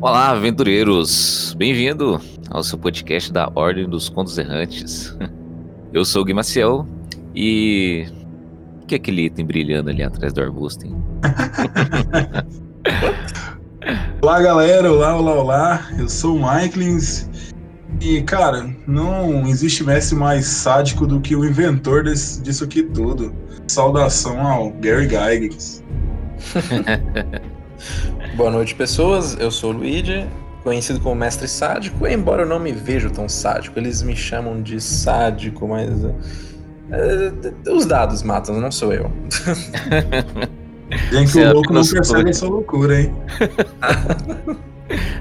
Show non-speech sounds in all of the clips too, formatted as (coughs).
Olá, aventureiros! Bem-vindo ao seu podcast da Ordem dos Contos Errantes. (laughs) Eu sou o Gui Maciel e. O que é aquele item brilhando ali atrás do arbusto, hein? (laughs) olá, galera! Olá, olá, olá! Eu sou o Michaelins e, cara, não existe mestre mais sádico do que o inventor desse, disso aqui tudo. Saudação ao Gary Gygax. (laughs) Boa noite, pessoas. Eu sou o Luigi, conhecido como Mestre Sádico, embora eu não me veja tão sádico. Eles me chamam de sádico, mas. Uh, os dados matam, não sou eu. Gente, o louco não percebe essa loucura, hein?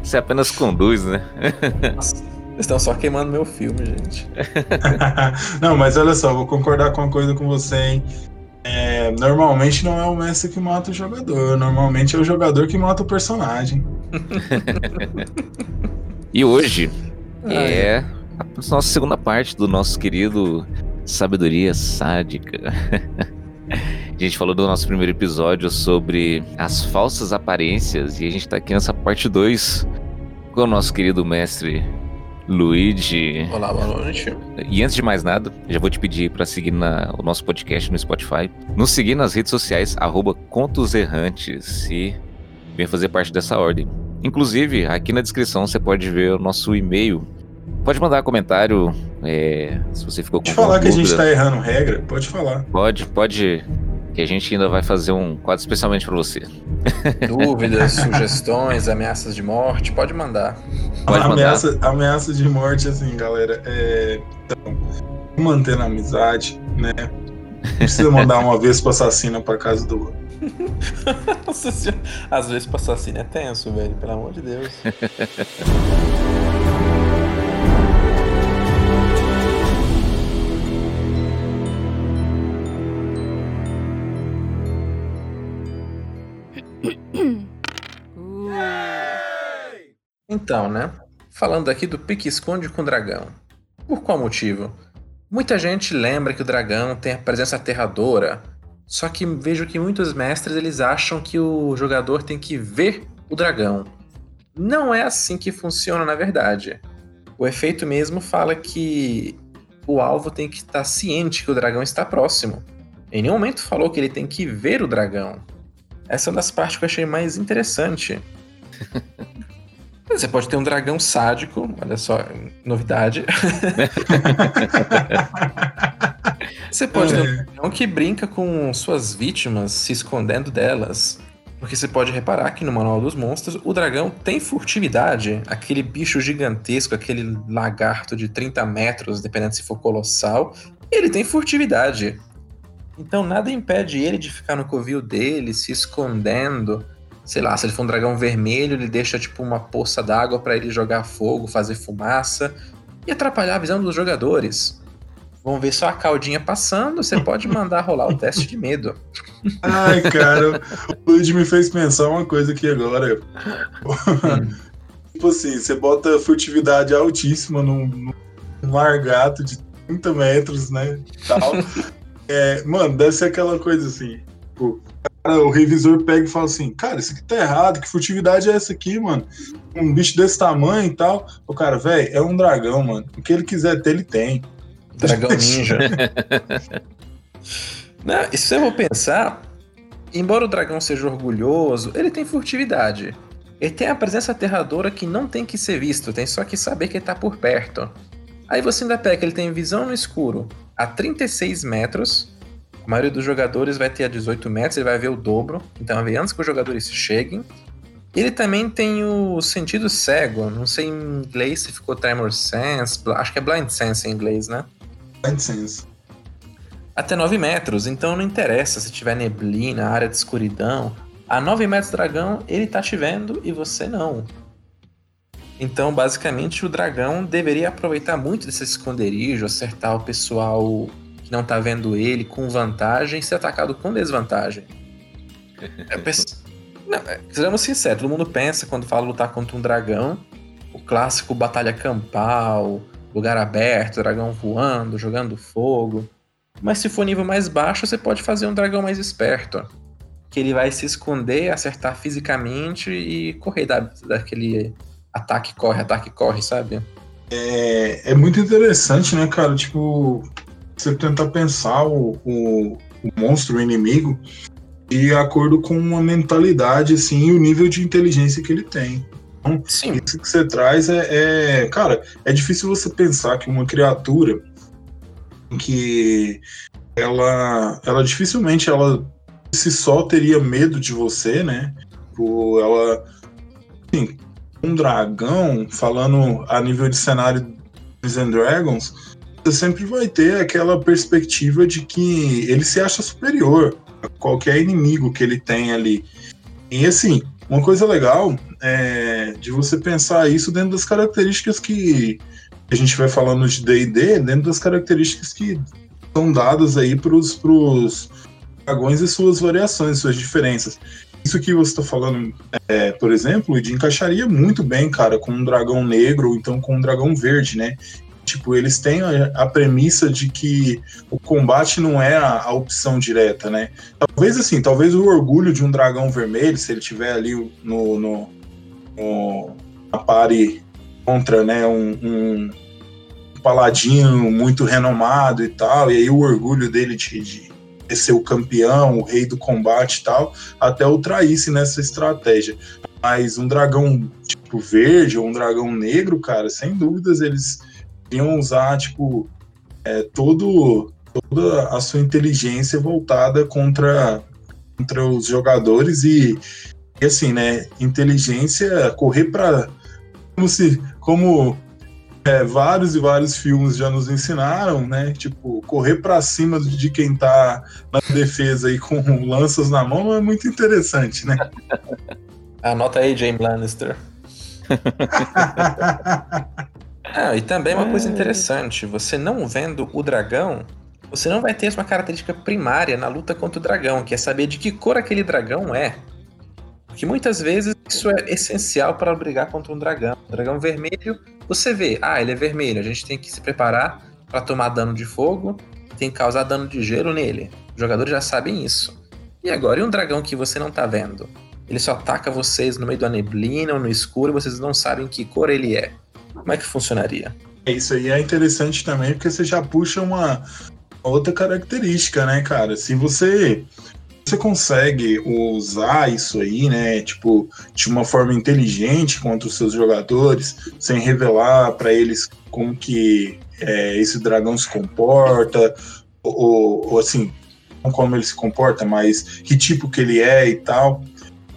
Você apenas conduz, né? Nossa. Estão só queimando meu filme, gente. (laughs) não, mas olha só, vou concordar com uma coisa com você, hein? É, normalmente não é o mestre que mata o jogador, normalmente é o jogador que mata o personagem. e hoje é a nossa segunda parte do nosso querido Sabedoria Sádica. A gente falou do nosso primeiro episódio sobre as falsas aparências e a gente tá aqui nessa parte 2 com o nosso querido mestre Luigi. Olá, boa noite. E antes de mais nada, já vou te pedir para seguir na, o nosso podcast no Spotify, nos seguir nas redes sociais, arroba Contos Errantes, e venha fazer parte dessa ordem. Inclusive, aqui na descrição você pode ver o nosso e-mail. Pode mandar comentário é, se você ficou com Pode falar que a gente tá errando regra, pode falar. Pode, pode que a gente ainda vai fazer um quadro especialmente para você. Dúvidas, (laughs) sugestões, ameaças de morte, pode mandar. Pode ameaça, mandar. ameaça de morte, assim, galera. É, então, mantendo a amizade, né? Não precisa mandar uma vez pro assassino pra casa do outro. (laughs) Nossa senhora. Às vezes pro assassino é tenso, velho, pelo amor de Deus. (laughs) Então, né? Falando aqui do pique-esconde com o dragão. Por qual motivo? Muita gente lembra que o dragão tem a presença aterradora, só que vejo que muitos mestres eles acham que o jogador tem que ver o dragão. Não é assim que funciona na verdade. O efeito mesmo fala que o alvo tem que estar ciente que o dragão está próximo. Em nenhum momento falou que ele tem que ver o dragão. Essa é uma das partes que eu achei mais interessante. (laughs) Você pode ter um dragão sádico, olha só, novidade. (laughs) você pode ter um é. dragão que brinca com suas vítimas, se escondendo delas. Porque você pode reparar que no Manual dos Monstros o dragão tem furtividade. Aquele bicho gigantesco, aquele lagarto de 30 metros, dependendo se for colossal, ele tem furtividade. Então nada impede ele de ficar no covil dele, se escondendo sei lá, se ele for um dragão vermelho, ele deixa tipo uma poça d'água para ele jogar fogo, fazer fumaça e atrapalhar a visão dos jogadores. Vão ver só a caldinha passando, você pode (laughs) mandar rolar o teste de medo. Ai, cara, o Luigi me fez pensar uma coisa aqui agora. Hum. (laughs) tipo assim, você bota furtividade altíssima num, num largato de 30 metros, né? Tal. (laughs) É, mano, deve ser aquela coisa assim. Tipo, o revisor pega e fala assim, cara, isso aqui tá errado, que furtividade é essa aqui, mano? Um bicho desse tamanho e tal. O cara, velho, é um dragão, mano. O que ele quiser ter, ele tem. Dragão (laughs) ninja. Não, e se eu vou pensar, embora o dragão seja orgulhoso, ele tem furtividade. Ele tem a presença aterradora que não tem que ser visto, tem só que saber que ele tá por perto. Aí você ainda pega ele tem visão no escuro a 36 metros, a maioria dos jogadores vai ter a 18 metros, ele vai ver o dobro, então ver antes que os jogadores cheguem. Ele também tem o sentido cego, não sei em inglês se ficou Tremor Sense, acho que é Blind Sense em inglês, né? Blind Sense. Até 9 metros, então não interessa se tiver neblina, área de escuridão. A 9 metros dragão, ele tá te vendo e você não. Então, basicamente, o dragão deveria aproveitar muito desse esconderijo, acertar o pessoal que não tá vendo ele com vantagem ser atacado com desvantagem. É, (laughs) não, é, sejamos sinceros, todo mundo pensa quando fala lutar contra um dragão, o clássico batalha campal, lugar aberto, dragão voando, jogando fogo. Mas se for nível mais baixo, você pode fazer um dragão mais esperto. que ele vai se esconder, acertar fisicamente e correr da, daquele ataque, corre, ataque, corre, sabe? É, é muito interessante, né, cara? Tipo, você tentar pensar o, o, o monstro, o inimigo, de acordo com uma mentalidade, assim, e o nível de inteligência que ele tem. Então, Sim. isso que você traz é, é, Cara, é difícil você pensar que uma criatura que ela, ela dificilmente ela se só teria medo de você, né? Ela, assim, um dragão, falando a nível de cenário Dungeons and Dragons, você sempre vai ter aquela perspectiva de que ele se acha superior a qualquer inimigo que ele tem ali. E assim, uma coisa legal é de você pensar isso dentro das características que a gente vai falando de D&D, dentro das características que são dadas aí para os dragões e suas variações, suas diferenças. Isso que você está falando, é, por exemplo, de encaixaria muito bem, cara, com um dragão negro ou então com um dragão verde, né? Tipo, eles têm a, premissa de que o combate não é a, a, opção direta, né? Talvez assim, talvez o orgulho de um dragão vermelho, se ele tiver ali no, no, no na pare contra, né, um, um paladino muito renomado e tal, e aí o orgulho dele de, de ser o campeão, o rei do combate e tal, até o traísse nessa estratégia. Mas um dragão tipo verde ou um dragão negro, cara, sem dúvidas eles iam usar tipo é, todo toda a sua inteligência voltada contra contra os jogadores e, e assim, né, inteligência correr para como se como é, vários e vários filmes já nos ensinaram, né? Tipo, correr para cima de quem tá na defesa aí com lanças na mão é muito interessante, né? Anota aí, James Lannister. (laughs) ah, e também uma coisa interessante, você não vendo o dragão, você não vai ter uma característica primária na luta contra o dragão, que é saber de que cor aquele dragão é. Porque muitas vezes isso é essencial para brigar contra um dragão. Um dragão vermelho, você vê, ah, ele é vermelho, a gente tem que se preparar para tomar dano de fogo, tem que causar dano de gelo nele. Os jogadores já sabem isso. E agora, e um dragão que você não tá vendo? Ele só ataca vocês no meio da neblina ou no escuro e vocês não sabem que cor ele é. Como é que funcionaria? É, isso aí é interessante também, porque você já puxa uma outra característica, né, cara? Se você você consegue usar isso aí, né, tipo, de uma forma inteligente contra os seus jogadores, sem revelar para eles como que é, esse dragão se comporta, ou, ou assim, não como ele se comporta, mas que tipo que ele é e tal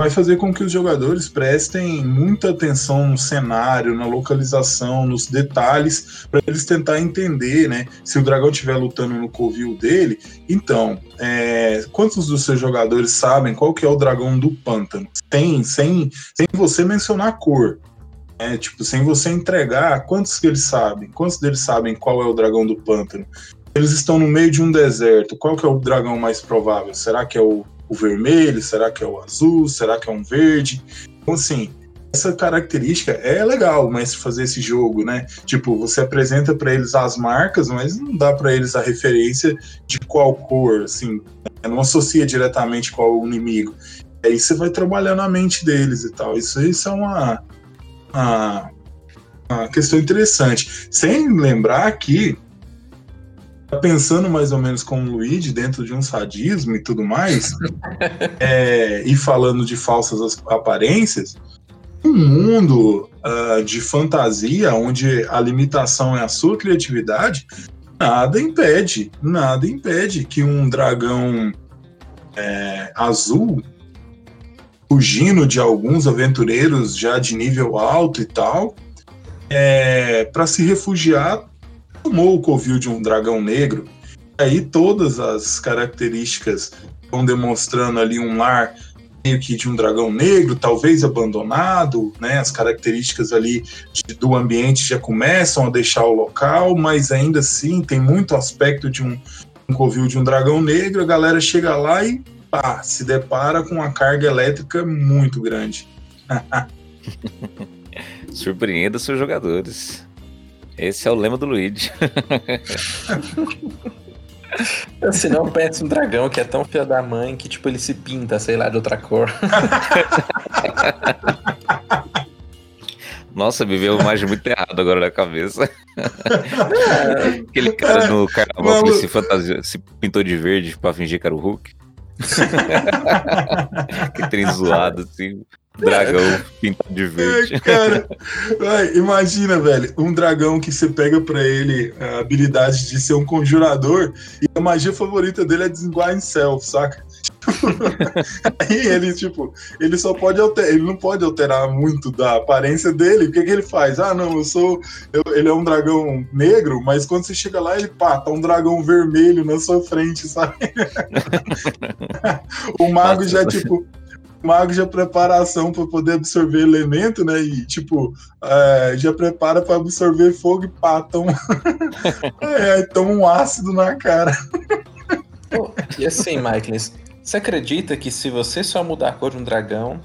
vai fazer com que os jogadores prestem muita atenção no cenário, na localização, nos detalhes, para eles tentar entender, né? Se o dragão estiver lutando no covil dele, então, é, quantos dos seus jogadores sabem qual que é o dragão do pântano? Tem, sem, sem você mencionar a cor. É, tipo, sem você entregar, quantos que eles sabem? Quantos deles sabem qual é o dragão do pântano? Eles estão no meio de um deserto. Qual que é o dragão mais provável? Será que é o o vermelho? Será que é o azul? Será que é um verde? Então, assim, essa característica é legal, mas fazer esse jogo, né? Tipo, você apresenta para eles as marcas, mas não dá para eles a referência de qual cor, assim, né? não associa diretamente qual o inimigo. Aí você vai trabalhando a mente deles e tal. Isso, isso é uma, uma, uma questão interessante. Sem lembrar que pensando mais ou menos como o Luigi, dentro de um sadismo e tudo mais, (laughs) é, e falando de falsas aparências, um mundo uh, de fantasia onde a limitação é a sua criatividade, nada impede, nada impede que um dragão é, azul fugindo de alguns aventureiros já de nível alto e tal, é, para se refugiar tomou o covil de um dragão negro, aí todas as características vão demonstrando ali um lar meio que de um dragão negro, talvez abandonado, né? As características ali de, do ambiente já começam a deixar o local, mas ainda assim tem muito aspecto de um, um covil de um dragão negro. A galera chega lá e pá, se depara com uma carga elétrica muito grande. (laughs) Surpreenda seus jogadores. Esse é o lema do Luigi. Se (laughs) não, pensa um dragão que é tão filho da mãe que, tipo, ele se pinta, sei lá, de outra cor. (laughs) Nossa, me veio uma imagem muito errada agora na cabeça. (laughs) Aquele cara no carnaval que se, fantasia, se pintou de verde pra fingir que era o Hulk. (laughs) que trem zoado, assim. Dragão pintado de verde. É, cara, vai, imagina, velho, um dragão que você pega pra ele a habilidade de ser um conjurador e a magia favorita dele é em self, saca? Aí (laughs) ele, tipo, ele só pode alterar, ele não pode alterar muito da aparência dele. O que, que ele faz? Ah, não, eu sou. Eu, ele é um dragão negro, mas quando você chega lá, ele pá, tá um dragão vermelho na sua frente, sabe? (laughs) o mago já, tipo, mago já preparação para poder absorver elemento, né? E tipo, é, já prepara para absorver fogo e pá, toma, (laughs) é, toma um ácido na cara. e assim, Michaelis, você acredita que se você só mudar a cor de um dragão,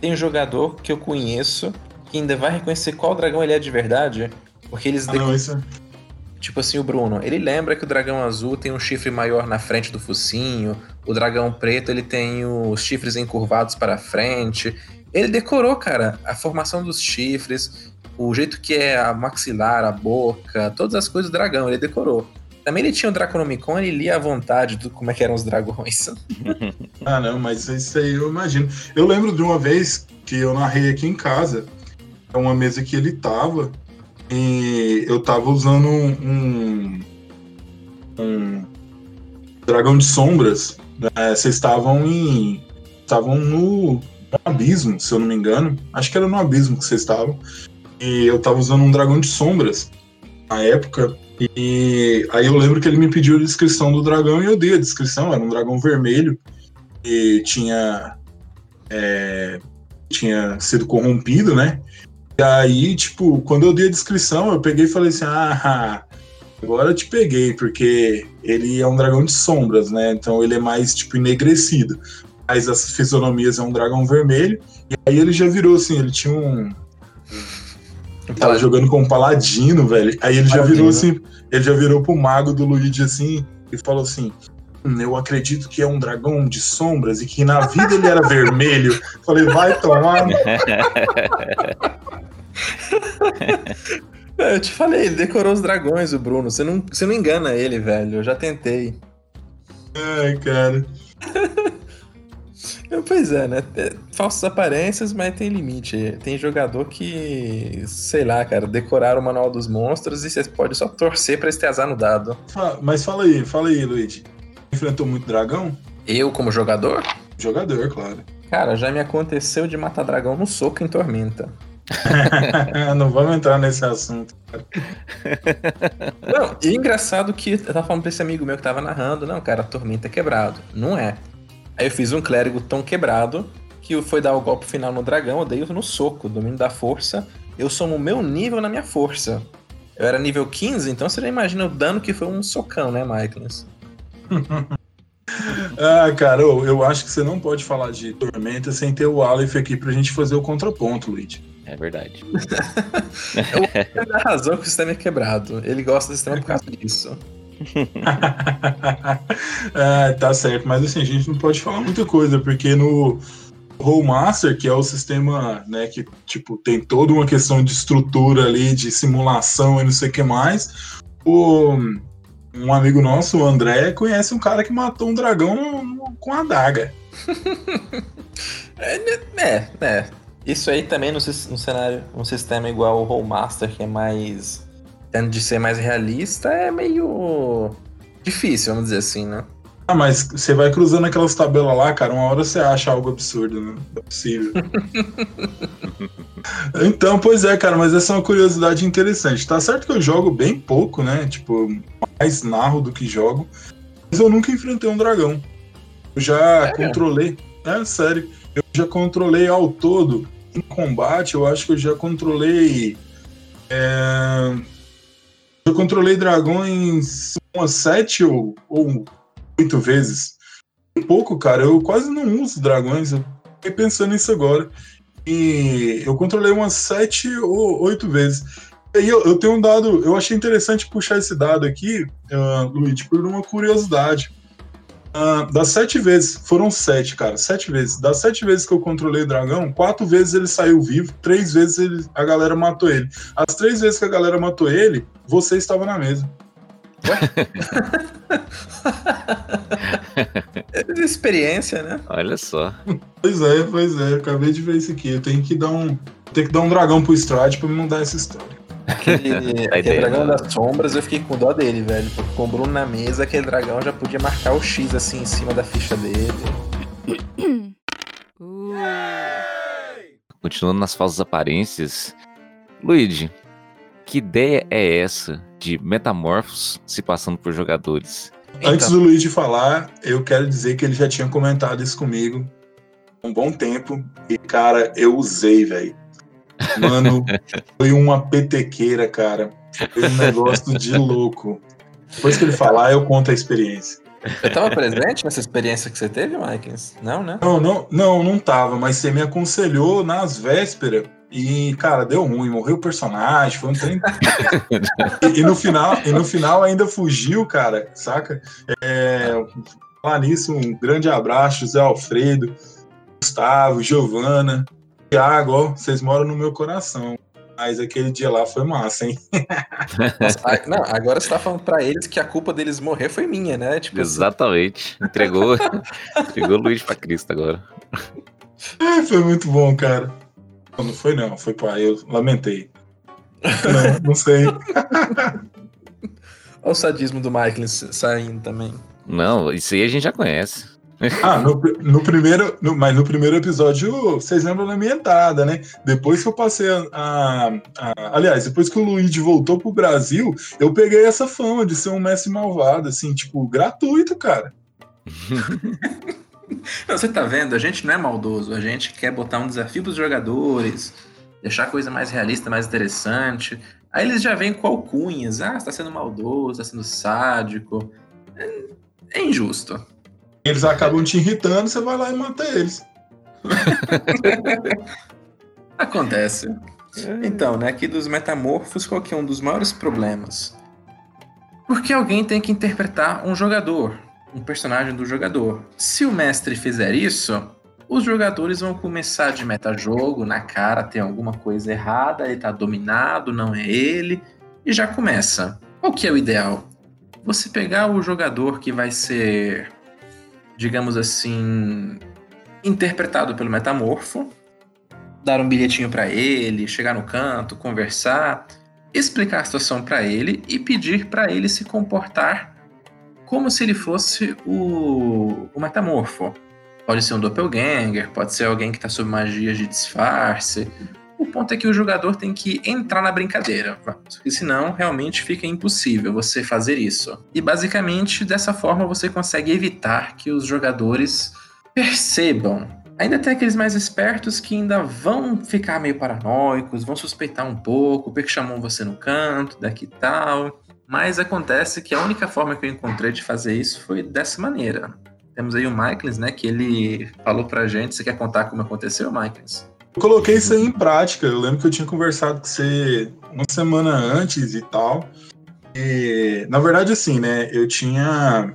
tem um jogador que eu conheço que ainda vai reconhecer qual dragão ele é de verdade? Porque eles. Ah, não, isso... É tipo assim, o Bruno, ele lembra que o dragão azul tem um chifre maior na frente do focinho, o dragão preto ele tem os chifres encurvados para frente. Ele decorou, cara, a formação dos chifres, o jeito que é a maxilar, a boca, todas as coisas do dragão, ele decorou. Também ele tinha o Draconomicon, ele lia à vontade do como é que eram os dragões. (laughs) ah, não, mas isso aí eu imagino. Eu lembro de uma vez que eu narrei aqui em casa, é uma mesa que ele tava, e eu tava usando um, um, um dragão de sombras. Né? Vocês estavam em. estavam no, no abismo, se eu não me engano. Acho que era no abismo que vocês estavam. E eu tava usando um dragão de sombras na época. E aí eu lembro que ele me pediu a descrição do dragão e eu dei a descrição, era um dragão vermelho e tinha é, tinha sido corrompido, né? E aí, tipo, quando eu dei a descrição, eu peguei e falei assim: "Ah, agora eu te peguei, porque ele é um dragão de sombras, né? Então ele é mais tipo enegrecido. Mas as fisionomias é um dragão vermelho. E aí ele já virou assim, ele tinha um Tava jogando com um paladino, velho. Aí ele já virou assim, ele já virou pro mago do Luigi assim e falou assim: hum, eu acredito que é um dragão de sombras e que na vida ele era vermelho. (laughs) Falei, vai tomar. (laughs) eu te falei, ele decorou os dragões, o Bruno. Você não, você não engana ele, velho. Eu já tentei. Ai, cara. (laughs) Pois é, né? É, falsas aparências, mas tem limite. Tem jogador que, sei lá, cara, decoraram o manual dos monstros e você pode só torcer pra esse azar no dado. Mas fala aí, fala aí, Luigi. Enfrentou muito dragão? Eu como jogador? Jogador, claro. Cara, já me aconteceu de matar dragão no soco em Tormenta. (laughs) não vamos entrar nesse assunto. Cara. Não, e engraçado que eu tava falando pra esse amigo meu que tava narrando, não, cara, a tormenta é quebrado. Não é. Aí eu fiz um clérigo tão quebrado que foi dar o golpe final no dragão, eu dei no soco, domínio da força. Eu somo o meu nível na minha força. Eu era nível 15, então você já imagina o dano que foi um socão, né, Michaelis? (laughs) ah, cara, eu, eu, acho que você não pode falar de Tormenta sem ter o Aleph aqui pra gente fazer o contraponto, Luigi. É verdade. (laughs) é a razão que o sistema é quebrado. Ele gosta do sistema por causa disso. (laughs) é, tá certo, mas assim, a gente não pode falar muita coisa, porque no Rollmaster, que é o sistema né, que tipo, tem toda uma questão de estrutura ali, de simulação e não sei o que mais, o, um amigo nosso, o André, conhece um cara que matou um dragão com a adaga. (laughs) é, é, é, Isso aí também no, no cenário, um sistema igual o Rollmaster, que é mais tendo de ser mais realista, é meio difícil, vamos dizer assim, né? Ah, mas você vai cruzando aquelas tabelas lá, cara, uma hora você acha algo absurdo, né? É possível. (laughs) então, pois é, cara, mas essa é uma curiosidade interessante. Tá certo que eu jogo bem pouco, né? Tipo, mais narro do que jogo. Mas eu nunca enfrentei um dragão. Eu já é, controlei. É, sério. Eu já controlei ao todo. Em combate, eu acho que eu já controlei. É, eu controlei dragões umas sete ou, ou oito vezes. Um pouco, cara. Eu quase não uso dragões. Eu fiquei pensando nisso agora. E eu controlei umas sete ou oito vezes. E eu, eu tenho um dado, eu achei interessante puxar esse dado aqui, uh, Luiz, por uma curiosidade. Uh, das sete vezes, foram sete, cara, sete vezes. Das sete vezes que eu controlei o dragão, quatro vezes ele saiu vivo, três vezes ele, a galera matou ele. As três vezes que a galera matou ele, você estava na mesa. é (laughs) experiência, né? Olha só. Pois é, pois é. Acabei de ver isso aqui. Eu tenho que dar um, tenho que dar um dragão pro Stride pra me mudar essa história. Aquele, (laughs) aquele dragão das sombras, eu fiquei com dó dele, velho. Porque com o Bruno na mesa, aquele dragão já podia marcar o X assim em cima da ficha dele. Continuando nas falsas aparências, Luigi, que ideia é essa de metamorfos se passando por jogadores? Então. Antes do Luigi falar, eu quero dizer que ele já tinha comentado isso comigo um bom tempo. E, cara, eu usei, velho. Mano, foi uma petequeira, cara. Foi um negócio de louco. Depois que ele falar, eu conto a experiência. Você tava presente nessa experiência que você teve, Mike? Não, né? Não, não, não, não tava, mas você me aconselhou nas vésperas e, cara, deu ruim, morreu o personagem, foi um trem. (laughs) e, e, no final, e no final ainda fugiu, cara, saca? É, falar nisso, um grande abraço, José Alfredo, Gustavo, Giovana. Thiago, ó, vocês moram no meu coração. Mas aquele dia lá foi massa, hein? Nossa, não, agora você tá falando pra eles que a culpa deles morrer foi minha, né? Tipo, assim. Exatamente. Assim... Entregou, (laughs) entregou o Luiz pra Cristo agora. É, foi muito bom, cara. Não, não foi não, foi pai, eu lamentei. Não, não sei. Olha o sadismo do Michael saindo também. Não, isso aí a gente já conhece. Ah, no, no primeiro, no, mas no primeiro episódio, vocês lembram da minha entrada, né? Depois que eu passei a, a, a, Aliás, depois que o Luigi voltou pro Brasil, eu peguei essa fama de ser um mestre malvado, assim, tipo, gratuito, cara. (laughs) você tá vendo? A gente não é maldoso, a gente quer botar um desafio pros jogadores, deixar a coisa mais realista, mais interessante. Aí eles já vêm com alcunhas. Ah, você tá sendo maldoso, tá sendo sádico. É, é injusto. Eles acabam te irritando, você vai lá e mata eles. (laughs) Acontece. Então, né, aqui dos metamorfos, qual que é um dos maiores problemas? Porque alguém tem que interpretar um jogador, um personagem do jogador. Se o mestre fizer isso, os jogadores vão começar de metajogo, na cara tem alguma coisa errada, ele tá dominado, não é ele, e já começa. O que é o ideal? Você pegar o jogador que vai ser digamos assim, interpretado pelo metamorfo, dar um bilhetinho para ele, chegar no canto, conversar, explicar a situação para ele e pedir para ele se comportar como se ele fosse o, o metamorfo. Pode ser um doppelganger, pode ser alguém que está sob magia de disfarce, o ponto é que o jogador tem que entrar na brincadeira, porque senão realmente fica impossível você fazer isso. E basicamente dessa forma você consegue evitar que os jogadores percebam. Ainda tem aqueles mais espertos que ainda vão ficar meio paranoicos, vão suspeitar um pouco, porque chamou você no canto, daqui tal. Mas acontece que a única forma que eu encontrei de fazer isso foi dessa maneira. Temos aí o Michaels, né, que ele falou pra gente. Você quer contar como aconteceu, Michaels? Eu coloquei isso aí em prática. Eu lembro que eu tinha conversado com você uma semana antes e tal. E, na verdade, assim, né? Eu tinha.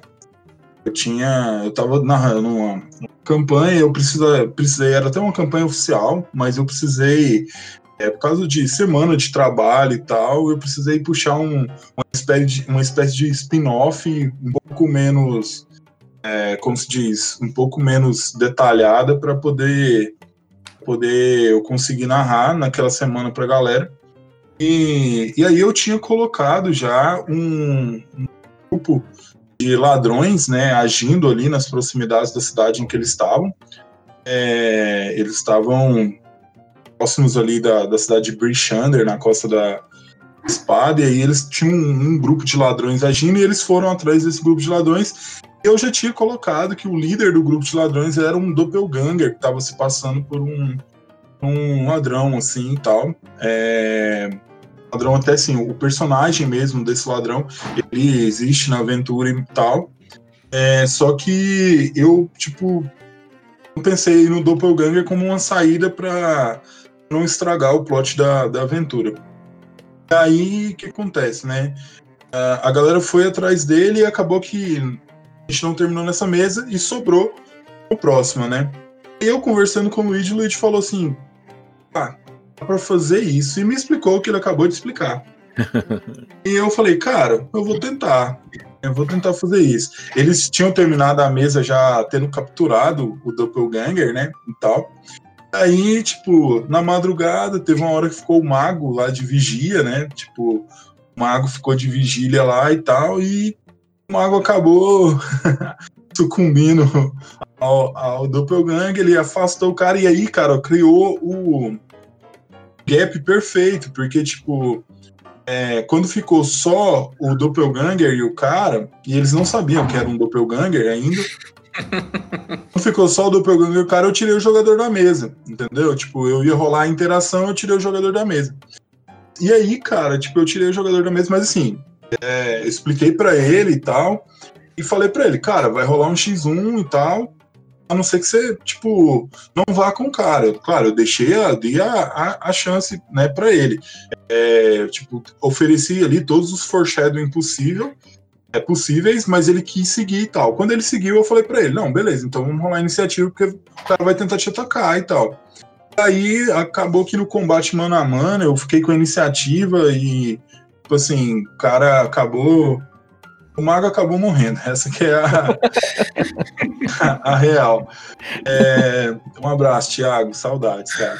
Eu tinha. Eu tava narrando uma, uma campanha, eu precisei, precisei. Era até uma campanha oficial, mas eu precisei. É, por causa de semana de trabalho e tal, eu precisei puxar um, uma, espécie de, uma espécie de spin-off um pouco menos. É, como se diz? Um pouco menos detalhada para poder poder eu conseguir narrar naquela semana para a galera. E, e aí eu tinha colocado já um, um, grupo de ladrões, né, agindo ali nas proximidades da cidade em que eles estavam. É, eles estavam próximos ali da, da cidade de Brishander, na costa da Espada, e aí eles tinham um, um grupo de ladrões agindo e eles foram atrás desse grupo de ladrões eu já tinha colocado que o líder do grupo de ladrões era um doppelganger que estava se passando por um, um ladrão, assim, e tal. É, ladrão até assim, o personagem mesmo desse ladrão, ele existe na aventura e tal. É, só que eu, tipo, pensei no doppelganger como uma saída para não estragar o plot da, da aventura. E aí, o que acontece, né? a galera foi atrás dele e acabou que a gente não terminou nessa mesa e sobrou o próximo, né? Eu conversando com o Luigi, o Luigi falou assim: ah, dá pra fazer isso. E me explicou o que ele acabou de explicar. (laughs) e eu falei, cara, eu vou tentar. Eu vou tentar fazer isso. Eles tinham terminado a mesa já tendo capturado o Doppelganger, né? E tal. Aí, tipo, na madrugada, teve uma hora que ficou o mago lá de vigia, né? Tipo, o mago ficou de vigília lá e tal, e o mago acabou (laughs) sucumbindo ao, ao Doppelganger, ele afastou o cara, e aí, cara, criou o gap perfeito, porque, tipo, é, quando ficou só o Doppelganger e o cara, e eles não sabiam que era um Doppelganger ainda, (laughs) quando ficou só o Doppelganger e o cara, eu tirei o jogador da mesa, entendeu? Tipo, eu ia rolar a interação, eu tirei o jogador da mesa. E aí, cara, tipo, eu tirei o jogador da mesa, mas assim, é, expliquei para ele e tal, e falei para ele, cara, vai rolar um X1 e tal, a não ser que você, tipo, não vá com o cara. Claro, eu deixei a, dei a, a, a chance, né, para ele. É, tipo, ofereci ali todos os foreshadowing possível, é, possíveis, mas ele quis seguir e tal. Quando ele seguiu, eu falei para ele, não, beleza, então vamos rolar a iniciativa, porque o cara vai tentar te atacar e tal. Aí acabou que no combate mano a mano eu fiquei com a iniciativa e, tipo assim, o cara acabou. O mago acabou morrendo. (laughs) Essa que é a, a, a real. É, um abraço, Thiago. Saudades, cara.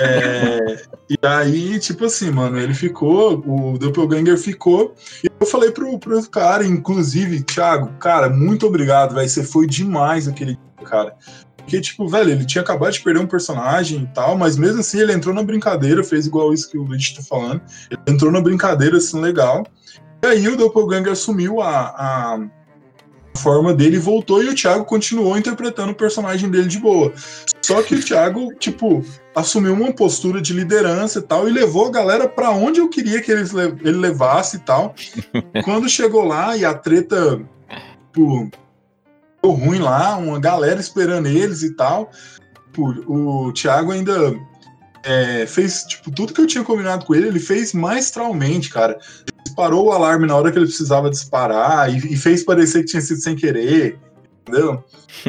É, e aí, tipo assim, mano, ele ficou, o Doppelganger ficou. E eu falei pro, pro cara, inclusive, Thiago, cara, muito obrigado, velho. Você foi demais aquele cara. Porque, tipo, velho, ele tinha acabado de perder um personagem e tal, mas mesmo assim ele entrou na brincadeira, fez igual isso que o Luigi tá falando. Ele entrou na brincadeira, assim, legal. E aí o Doppelganger assumiu a, a forma dele voltou, e o Thiago continuou interpretando o personagem dele de boa. Só que o Thiago, tipo, assumiu uma postura de liderança e tal, e levou a galera para onde eu queria que ele, ele levasse e tal. (laughs) Quando chegou lá e a treta, tipo, ruim lá, uma galera esperando eles e tal. O Thiago ainda é, fez tipo, tudo que eu tinha combinado com ele, ele fez maestralmente, cara. Disparou o alarme na hora que ele precisava disparar e, e fez parecer que tinha sido sem querer, entendeu?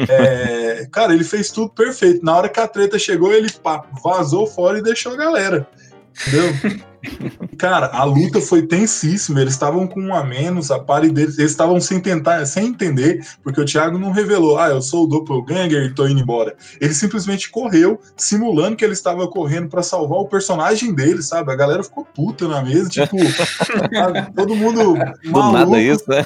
É, (laughs) cara, ele fez tudo perfeito. Na hora que a treta chegou, ele pá, vazou fora e deixou a galera, entendeu? (laughs) Cara, a luta foi tensíssima. Eles estavam com um a menos, a pare deles, eles estavam sem tentar, sem entender, porque o Thiago não revelou, ah, eu sou o Doppelganger e tô indo embora. Ele simplesmente correu, simulando que ele estava correndo para salvar o personagem dele, sabe? A galera ficou puta na mesa, tipo, todo mundo (laughs) maluco, Do nada isso, né?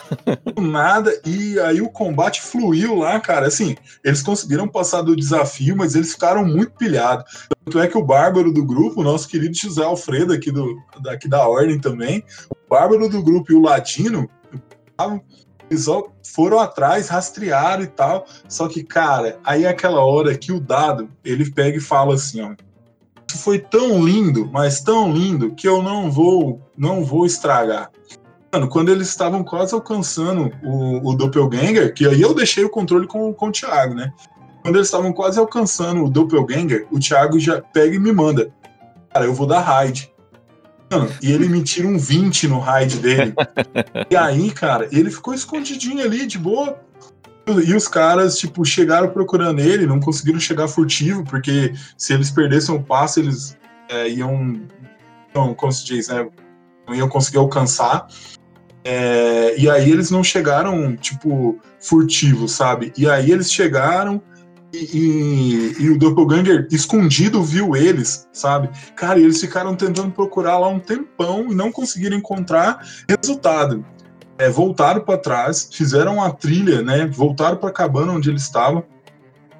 Do nada. E aí o combate fluiu lá, cara. Assim, eles conseguiram passar do desafio, mas eles ficaram muito pilhados. Tanto é que o bárbaro do grupo, nosso querido José Alfredo aqui do daqui da Ordem também, o Bárbaro do grupo e o Ladino, eles foram atrás, rastrearam e tal. Só que, cara, aí é aquela hora que o dado, ele pega e fala assim, ó. Isso foi tão lindo, mas tão lindo, que eu não vou, não vou estragar. Mano, quando eles estavam quase alcançando o, o Doppelganger, que aí eu deixei o controle com, com o Thiago, né? Quando eles estavam quase alcançando o Doppelganger, o Thiago já pega e me manda. Cara, eu vou dar raid. Mano, e ele me tira um 20 no raid dele. e aí, cara, ele ficou escondidinho ali, de boa. E os caras, tipo, chegaram procurando ele, não conseguiram chegar furtivo, porque se eles perdessem o passo, eles é, iam. Não, como se diz, né? Não iam conseguir alcançar. É, e aí eles não chegaram, tipo, furtivos, sabe? E aí eles chegaram, e, e, o Doppelganger escondido viu eles, sabe? Cara, e eles ficaram tentando procurar lá um tempão e não conseguiram encontrar resultado. É, voltaram para trás, fizeram a trilha, né? Voltaram para a cabana onde eles estavam.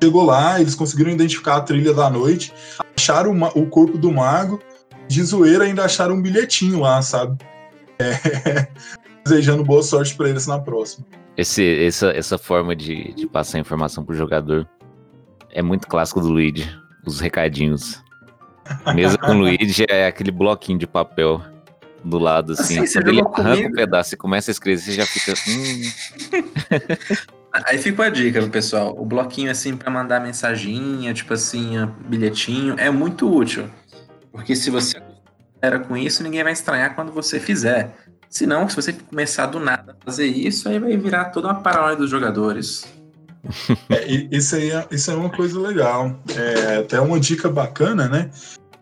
Chegou lá, eles conseguiram identificar a trilha da noite, acharam o, o corpo do mago, de zoeira ainda acharam um bilhetinho lá, sabe? É, (laughs) desejando boa sorte para eles na próxima. Esse, essa, essa forma de, de passar informação pro jogador é muito clássico do Luigi, os recadinhos. Mesa com o Luigi é aquele bloquinho de papel do lado, assim. assim Quando ele arranca comigo? um pedaço e começa a escrever, você já fica. Hum. Aí fica a dica, pessoal. O bloquinho, assim, para mandar mensaginha, tipo assim, bilhetinho, é muito útil. Porque se você era com isso, ninguém vai estranhar quando você fizer. Se não, se você começar do nada a fazer isso, aí vai virar toda uma paranoia dos jogadores. É, isso, aí é, isso é uma coisa legal. É até uma dica bacana, né?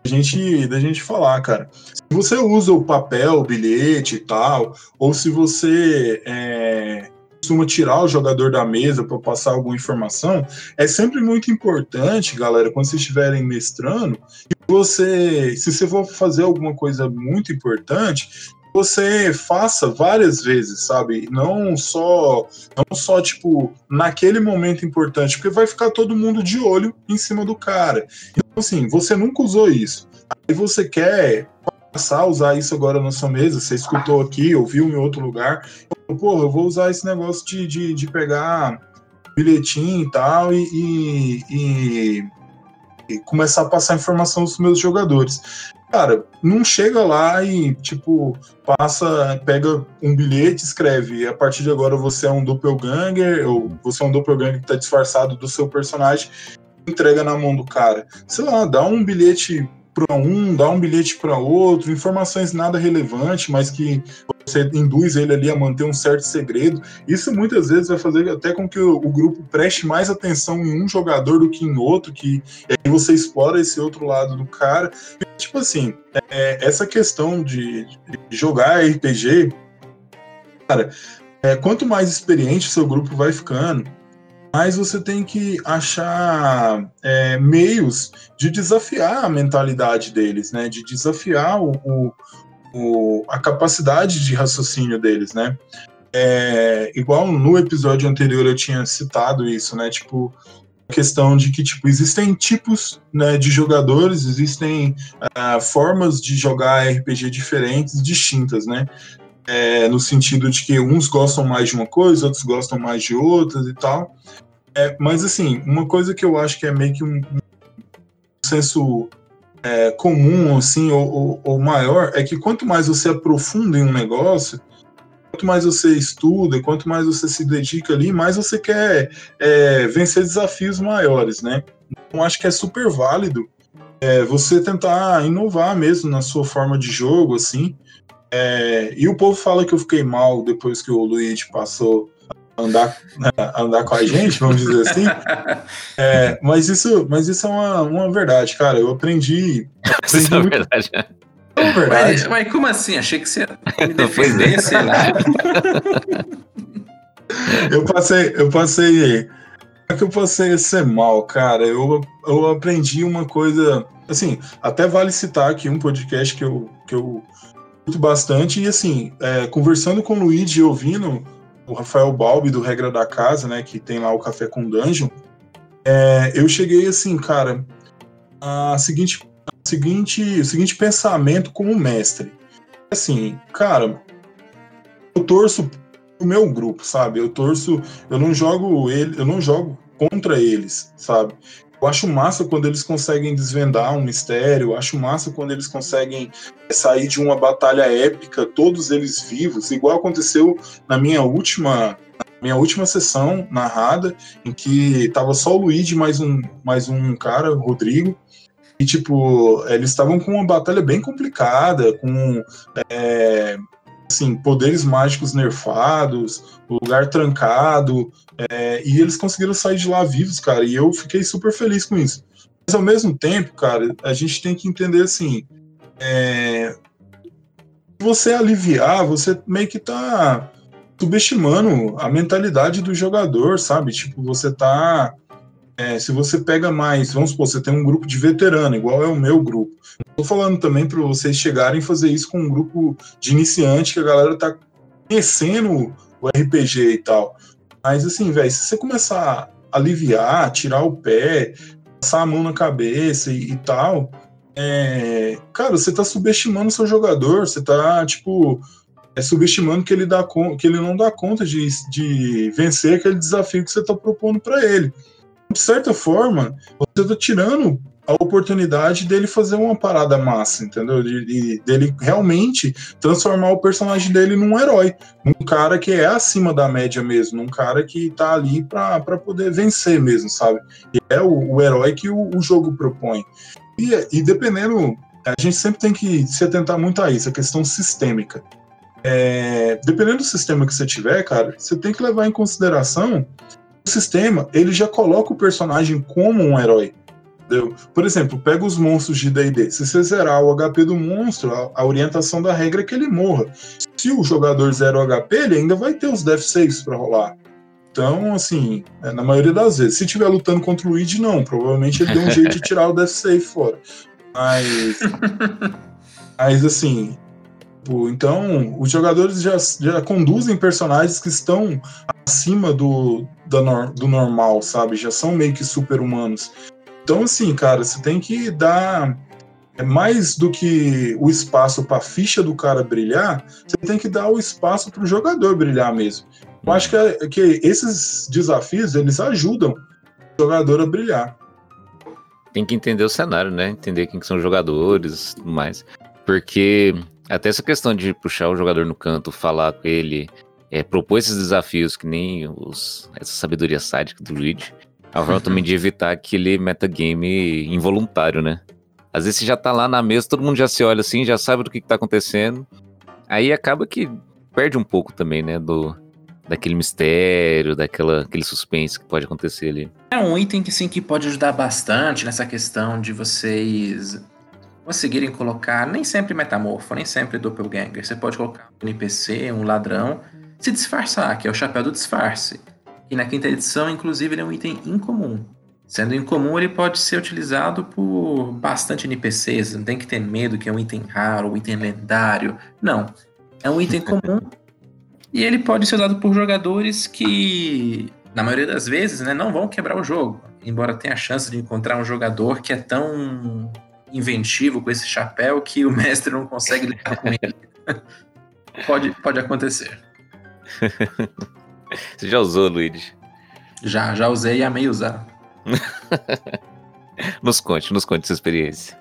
A gente, da gente falar, cara. Se você usa o papel, o bilhete e tal, ou se você é, costuma tirar o jogador da mesa para passar alguma informação, é sempre muito importante, galera, quando vocês estiverem mestrando, que você, se você for fazer alguma coisa muito importante, você faça várias vezes, sabe? Não só, não só tipo naquele momento importante, porque vai ficar todo mundo de olho em cima do cara. Então assim, você nunca usou isso. Aí você quer passar a usar isso agora na sua mesa, você escutou aqui, ouviu em outro lugar, pô, eu vou usar esse negócio de, de, de pegar bilhetinho e tal e, e, e, e, começar a passar informação dos meus jogadores. Cara, não chega lá e, tipo, passa, pega um bilhete, escreve, a partir de agora você é um doppelganger, ou você é um doppelganger que tá disfarçado do seu personagem, entrega na mão do cara. Sei lá, dá um bilhete para um, dá um bilhete para outro, informações nada relevantes, mas que você induz ele ali a manter um certo segredo. Isso muitas vezes vai fazer até com que o, o grupo preste mais atenção em um jogador do que em outro, que aí você explora esse outro lado do cara. E, tipo assim, é, essa questão de, de jogar RPG, cara, é, quanto mais experiente o seu grupo vai ficando, mas você tem que achar é, meios de desafiar a mentalidade deles, né? De desafiar o, o, o a capacidade de raciocínio deles, né? É, igual no episódio anterior eu tinha citado isso, né? Tipo, a questão de que tipo existem tipos né, de jogadores, existem uh, formas de jogar RPG diferentes, distintas, né? É, no sentido de que uns gostam mais de uma coisa, outros gostam mais de outras e tal. É, mas assim, uma coisa que eu acho que é meio que um, um senso é, comum, assim, ou, ou, ou, maior, é que quanto mais você aprofunda em um negócio, quanto mais você estuda, quanto mais você se dedica ali, mais você quer é, vencer desafios maiores, né? Então acho que é super válido é, você tentar inovar mesmo na sua forma de jogo, assim. É, e o povo fala que eu fiquei mal depois que o Luigi passou andar, né, andar com a gente, vamos dizer assim. (laughs) É, mas isso, mas isso é uma, uma verdade, cara. Eu aprendi. aprendi isso é verdade. É verdade. Mas, mas, como assim? Achei que você me (laughs) defender, sei lá. (laughs) eu passei, eu passei. É que eu passei a ser mal, cara. Eu, eu aprendi uma coisa. Assim, até vale citar aqui um podcast que eu, que eu curto bastante. E assim, é, conversando com o Luigi e ouvindo o Rafael Balbi, do Regra da Casa, né, que tem lá o Café com Dungeon, é, eu cheguei assim, cara, a seguinte, a seguinte, o seguinte pensamento como mestre. Assim, cara, eu torço o meu grupo, sabe? Eu torço, eu não jogo ele, eu não jogo contra eles, sabe? Eu acho massa quando eles conseguem desvendar um mistério, eu acho massa quando eles conseguem sair de uma batalha épica, todos eles vivos, igual aconteceu na minha última minha última sessão narrada, em que tava só o Luigi mais um mais um cara, o Rodrigo, e tipo, eles estavam com uma batalha bem complicada, com é, assim, poderes mágicos nerfados, lugar trancado, é, e eles conseguiram sair de lá vivos, cara, e eu fiquei super feliz com isso. Mas ao mesmo tempo, cara, a gente tem que entender assim, é, você aliviar, você meio que tá subestimando a mentalidade do jogador, sabe? Tipo, você tá é, se você pega mais, vamos supor, você tem um grupo de veterano, igual é o meu grupo. Estou falando também para vocês chegarem e fazer isso com um grupo de iniciante que a galera tá conhecendo o RPG e tal. Mas assim, velho, se você começar a aliviar, tirar o pé, passar a mão na cabeça e, e tal, é, cara, você tá subestimando seu jogador, você tá, tipo, é subestimando que ele, dá, que ele não dá conta de, de vencer aquele desafio que você tá propondo para ele de certa forma, você tá tirando a oportunidade dele fazer uma parada massa, entendeu? De, de, dele realmente transformar o personagem dele num herói, num cara que é acima da média mesmo, num cara que tá ali para poder vencer mesmo, sabe? E é o, o herói que o, o, jogo propõe. E, e dependendo a gente sempre tem que se atentar muito a isso, a questão sistêmica. É, dependendo do sistema que você tiver, cara, você tem que levar em consideração sistema, ele já coloca o personagem como um herói. Entendeu? Por exemplo, pega os monstros de D&D. Se você zerar o HP do monstro, a, a, orientação da regra é que ele morra. Se o jogador zera o HP, ele ainda vai ter os death saves para rolar. Então, assim, é, na maioria das vezes, se estiver lutando contra o Luigi, não. Provavelmente ele deu um jeito de tirar o death save fora. Mas, (laughs) mas assim, então os jogadores já, já conduzem personagens que estão acima do, do normal, sabe? Já são meio que super-humanos. Então, assim, cara, você tem que dar é mais do que o espaço para a ficha do cara brilhar, você tem que dar o espaço para o jogador brilhar mesmo. Eu acho que, é, que esses desafios eles ajudam o jogador a brilhar. Tem que entender o cenário, né? Entender quem que são os jogadores e tudo mais. Porque até essa questão de puxar o jogador no canto, falar com ele, é, propor esses desafios que nem os, essa sabedoria sádica do Luigi, é uma forma (laughs) também de evitar aquele metagame involuntário, né? Às vezes você já tá lá na mesa, todo mundo já se olha assim, já sabe do que, que tá acontecendo. Aí acaba que perde um pouco também, né? Do, daquele mistério, daquela, aquele suspense que pode acontecer ali. É um item que sim que pode ajudar bastante nessa questão de vocês conseguirem colocar nem sempre metamorfo, nem sempre doppelganger. Você pode colocar um NPC, um ladrão, se disfarçar, que é o chapéu do disfarce. E na quinta edição, inclusive, ele é um item incomum. Sendo incomum, ele pode ser utilizado por bastante NPCs. Não tem que ter medo que é um item raro, um item lendário. Não. É um item comum (laughs) e ele pode ser usado por jogadores que, na maioria das vezes, né, não vão quebrar o jogo. Embora tenha a chance de encontrar um jogador que é tão inventivo com esse chapéu que o mestre não consegue lidar com ele. (laughs) pode, pode acontecer. (laughs) Você já usou, Luigi? Já, já usei e amei usar. (laughs) nos conte, nos conte sua experiência.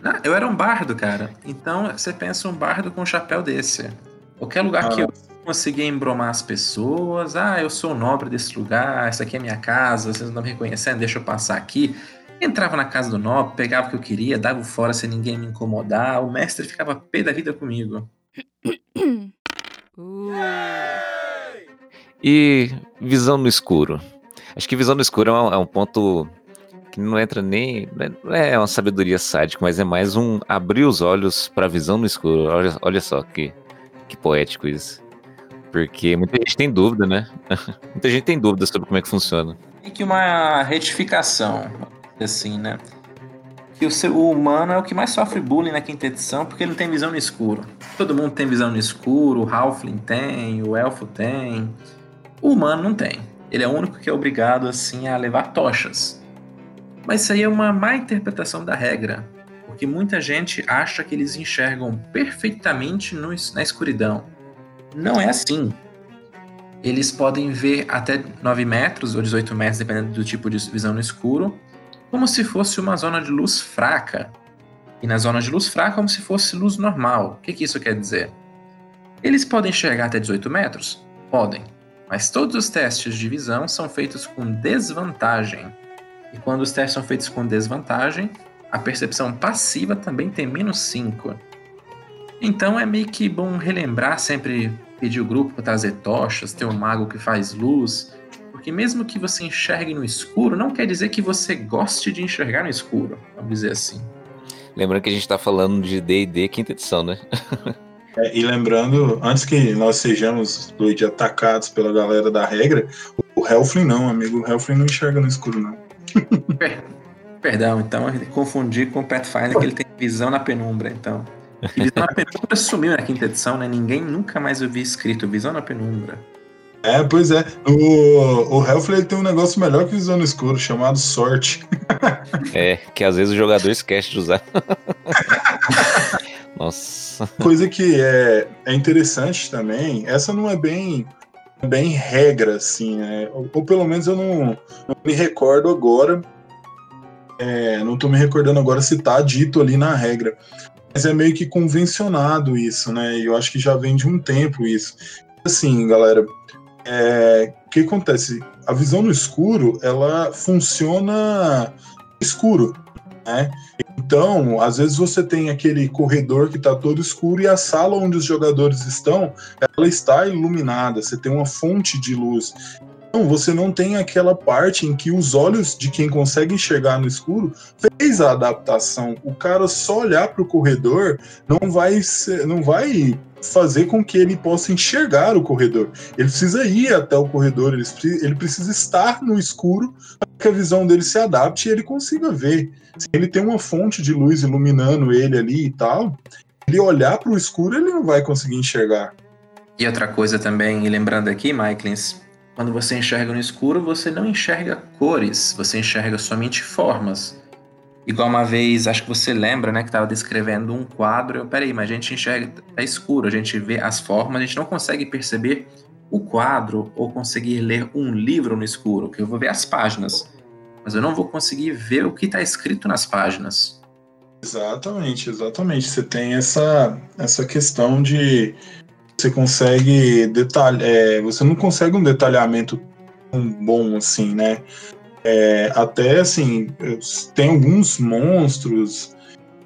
Não, eu era um bardo, cara. Então você pensa um bardo com um chapéu desse. Qualquer lugar ah. que eu conseguia embromar as pessoas, ah, eu sou o nobre desse lugar, essa aqui é minha casa, vocês não estão me reconhecendo, deixa eu passar aqui. Entrava na casa do nobre, pegava o que eu queria, dava fora sem ninguém me incomodar, o mestre ficava pé da vida comigo. E visão no escuro? Acho que visão no escuro é um, é um ponto que não entra nem. Não é uma sabedoria sádica, mas é mais um abrir os olhos para visão no escuro. Olha, olha só que, que poético isso. Porque muita gente tem dúvida, né? (laughs) muita gente tem dúvida sobre como é que funciona. Tem que uma retificação assim, né? Que o, ser, o humano é o que mais sofre bullying na quinta edição porque ele tem visão no escuro. Todo mundo tem visão no escuro, o Halfling tem, o Elfo tem. O humano não tem. Ele é o único que é obrigado, assim, a levar tochas. Mas isso aí é uma má interpretação da regra, porque muita gente acha que eles enxergam perfeitamente no, na escuridão. Não é assim. Eles podem ver até 9 metros ou 18 metros, dependendo do tipo de visão no escuro, como se fosse uma zona de luz fraca. E na zona de luz fraca, como se fosse luz normal. O que, que isso quer dizer? Eles podem enxergar até 18 metros? Podem. Mas todos os testes de visão são feitos com desvantagem. E quando os testes são feitos com desvantagem, a percepção passiva também tem menos 5. Então é meio que bom relembrar sempre pedir o grupo para trazer tochas, ter um mago que faz luz, porque mesmo que você enxergue no escuro, não quer dizer que você goste de enxergar no escuro, vamos dizer assim. Lembrando que a gente está falando de D&D quinta edição, né? (laughs) é, e lembrando, antes que nós sejamos, Luigi, atacados pela galera da regra, o Helfling não, amigo. O Helfling não enxerga no escuro, não. (laughs) Perdão, então, confundi com o Pathfinder, que ele tem visão na penumbra, então. E visão na penumbra sumiu na quinta edição, né? Ninguém nunca mais ouviu escrito visão na penumbra. É, pois é. O, o Hellflare tem um negócio melhor que visão no escuro, chamado sorte. (laughs) É, que às vezes o jogador esquece de usar. (laughs) Nossa. Coisa que é, é interessante também, essa não é bem bem regra, assim, né? Ou, ou pelo menos eu não, não me recordo agora. É, não tô me recordando agora se tá dito ali na regra. Mas é meio que convencionado isso, né? E eu acho que já vem de um tempo isso. Assim, galera, é, que acontece? A visão no escuro, ela funciona escuro, né? Então, às vezes você tem aquele corredor que está todo escuro e a sala onde os jogadores estão, ela está iluminada, você tem uma fonte de luz. Então, você não tem aquela parte em que os olhos de quem consegue enxergar no escuro fez a adaptação. O cara só olhar para o corredor não vai ser, não vai fazer com que ele possa enxergar o corredor. Ele precisa ir até o corredor, ele, ele precisa estar no escuro para que a visão dele se adapte e ele consiga ver. Se ele tem uma fonte de luz iluminando ele ali e tal, ele olhar para o escuro, ele não vai conseguir enxergar. E outra coisa também, lembrando aqui, Michaelins, quando você enxerga no escuro, você não enxerga cores, você enxerga somente formas. Igual uma vez, acho que você lembra, né, que estava descrevendo um quadro. Eu, peraí, mas a gente enxerga, é escuro, a gente vê as formas, a gente não consegue perceber o quadro ou conseguir ler um livro no escuro, que eu vou ver as páginas, mas eu não vou conseguir ver o que está escrito nas páginas. Exatamente, exatamente. Você tem essa, essa questão de você consegue detalhar, é, você não consegue um detalhamento tão bom assim, né? É, até assim, tem alguns monstros,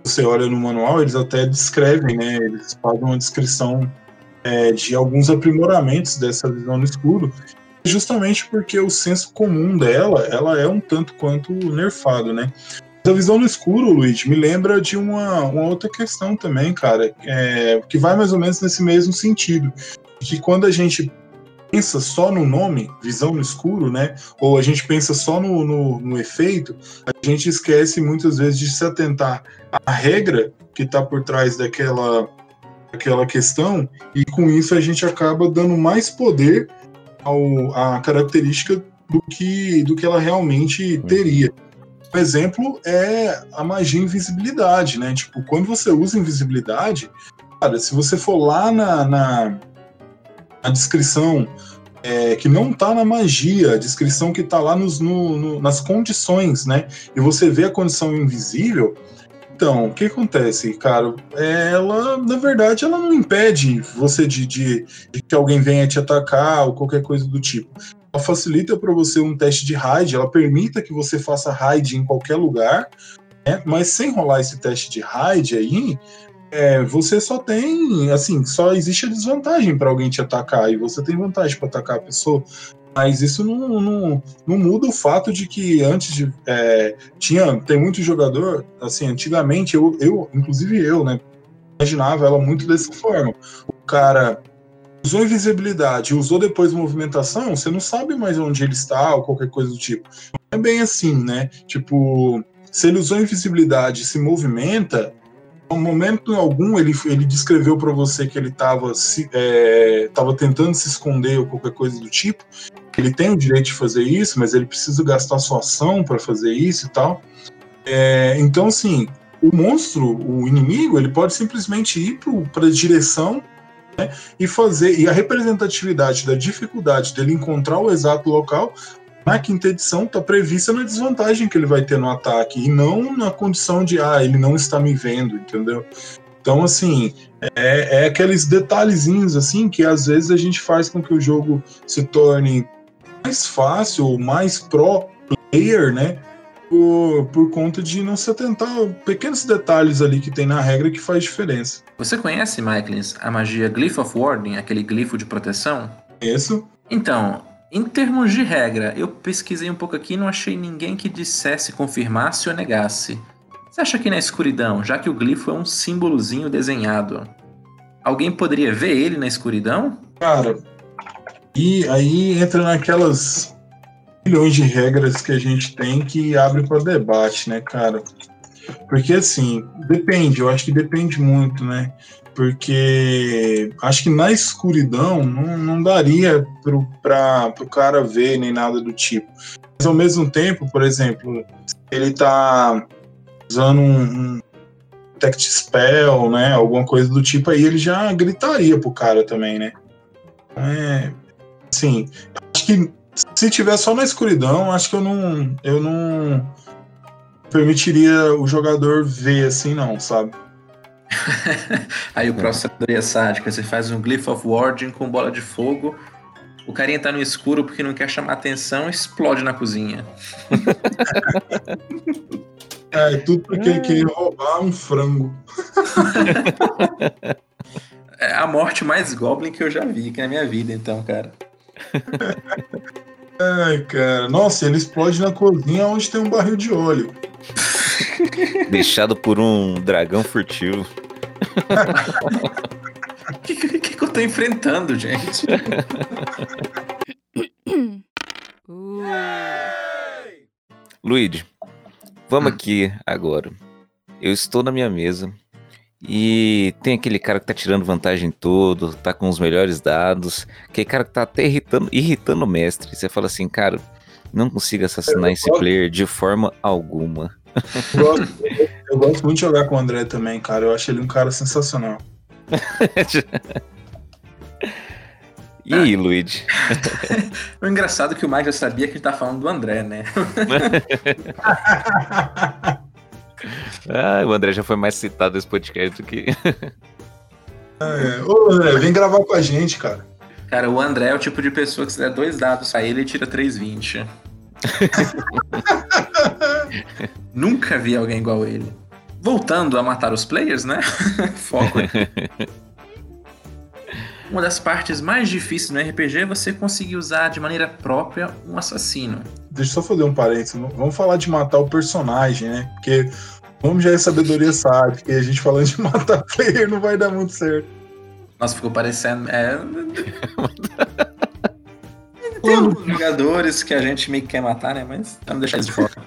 você olha no manual, eles até descrevem, né? Eles fazem uma descrição é, de alguns aprimoramentos dessa visão no escuro, justamente porque o senso comum dela, ela é um tanto quanto nerfado, né? A visão no escuro, Luiz, me lembra de uma, uma outra questão também, cara, é, que vai mais ou menos nesse mesmo sentido. Que quando a gente pensa só no nome, visão no escuro, né? Ou a gente pensa só no, no, no efeito, a gente esquece muitas vezes de se atentar à regra que está por trás daquela, daquela questão, e com isso a gente acaba dando mais poder ao, à característica do que, do que ela realmente teria. Um exemplo é a magia invisibilidade, né? Tipo, quando você usa invisibilidade, cara, se você for lá na, na, na descrição é, que não tá na magia, a descrição que tá lá nos, no, no, nas condições, né? E você vê a condição invisível, então, o que acontece, cara? Ela, na verdade, ela não impede você de, de, de que alguém venha te atacar ou qualquer coisa do tipo ela facilita para você um teste de raid, ela permita que você faça raid em qualquer lugar, né? mas sem rolar esse teste de raid aí, é, você só tem, assim, só existe a desvantagem para alguém te atacar e você tem vantagem para atacar a pessoa. Mas isso não, não, não, muda o fato de que antes de. É, tinha, tem muito jogador, assim, antigamente, eu, eu, inclusive eu, né, imaginava ela muito dessa forma. O cara usou invisibilidade usou depois movimentação, você não sabe mais onde ele está ou qualquer coisa do tipo. É bem assim, né? Tipo, se ele usou invisibilidade e se movimenta, no momento algum ele, ele descreveu para você que ele estava é, tava tentando se esconder ou qualquer coisa do tipo. Ele tem o direito de fazer isso, mas ele precisa gastar sua ação para fazer isso e tal. É, então, assim, o monstro, o inimigo, ele pode simplesmente ir para a direção né, e fazer e a representatividade da dificuldade dele encontrar o exato local na quinta edição está prevista na desvantagem que ele vai ter no ataque e não na condição de ah ele não está me vendo entendeu então assim é, é aqueles detalhezinhos assim que às vezes a gente faz com que o jogo se torne mais fácil mais pro player né por, por conta de não se atentar pequenos detalhes ali que tem na regra que faz diferença. Você conhece, Michaelins, a magia Glyph of Warding, aquele glifo de proteção? Isso. Então, em termos de regra, eu pesquisei um pouco aqui e não achei ninguém que dissesse, confirmasse ou negasse. Você acha que na escuridão, já que o glifo é um símbolozinho desenhado, alguém poderia ver ele na escuridão? Cara, e aí entra naquelas milhões de regras que a gente tem que abre para debate, né, cara? Porque assim, depende, eu acho que depende muito, né? Porque acho que na escuridão não, não daria para o cara ver nem nada do tipo. Mas ao mesmo tempo, por exemplo, ele tá usando um, um Spell, né? Alguma coisa do tipo, aí ele já gritaria pro cara também, né? É, assim, acho que se tiver só na escuridão, acho que eu não, eu não permitiria o jogador ver assim, não, sabe? (laughs) Aí o próximo sabedoria sádica, você faz um Glyph of Warding com bola de fogo. O carinha tá no escuro porque não quer chamar atenção, explode na cozinha. (laughs) É, tudo porque ele queria roubar um frango. (laughs) É a morte mais Goblin que eu já vi aqui na minha vida, então, cara. Ai, cara. Nossa, ele explode na cozinha onde tem um barril de óleo. (laughs) Deixado por um dragão furtivo. (laughs) O que, que, que eu tô enfrentando, gente? (coughs) Luigi, vamos aqui agora. Eu estou na minha mesa e tem aquele cara que tá tirando vantagem em tudo, tá com os melhores dados, aquele cara que tá até irritando, irritando o mestre. Você fala assim, cara, não consigo assassinar esse player de forma alguma. Eu gosto, eu gosto muito de jogar com o André também, cara. Eu acho ele um cara sensacional. (laughs) E aí, Luigi? (laughs) O engraçado é que o Mike já sabia que ele tá falando do André, né? (laughs) Ah, o André já foi mais citado nesse podcast do que. (laughs) É. Ô, André, vem gravar com a gente, cara. Cara, o André é o tipo de pessoa que se der dois dados a ele, ele tira 320. (laughs) Nunca vi alguém igual ele. Voltando a matar os players, né? (laughs) Foco. Uma das partes mais difíceis no RPG é você conseguir usar de maneira própria um assassino. Deixa eu só fazer um parênteses. Vamos falar de matar o personagem, né? Porque vamos já é sabedoria sádica e a gente falando de (laughs) matar player não vai dar muito certo. Nossa, ficou parecendo. É... (laughs) Tem alguns jogadores que a gente meio que quer matar, né? Mas vamos deixar isso de fora. (laughs)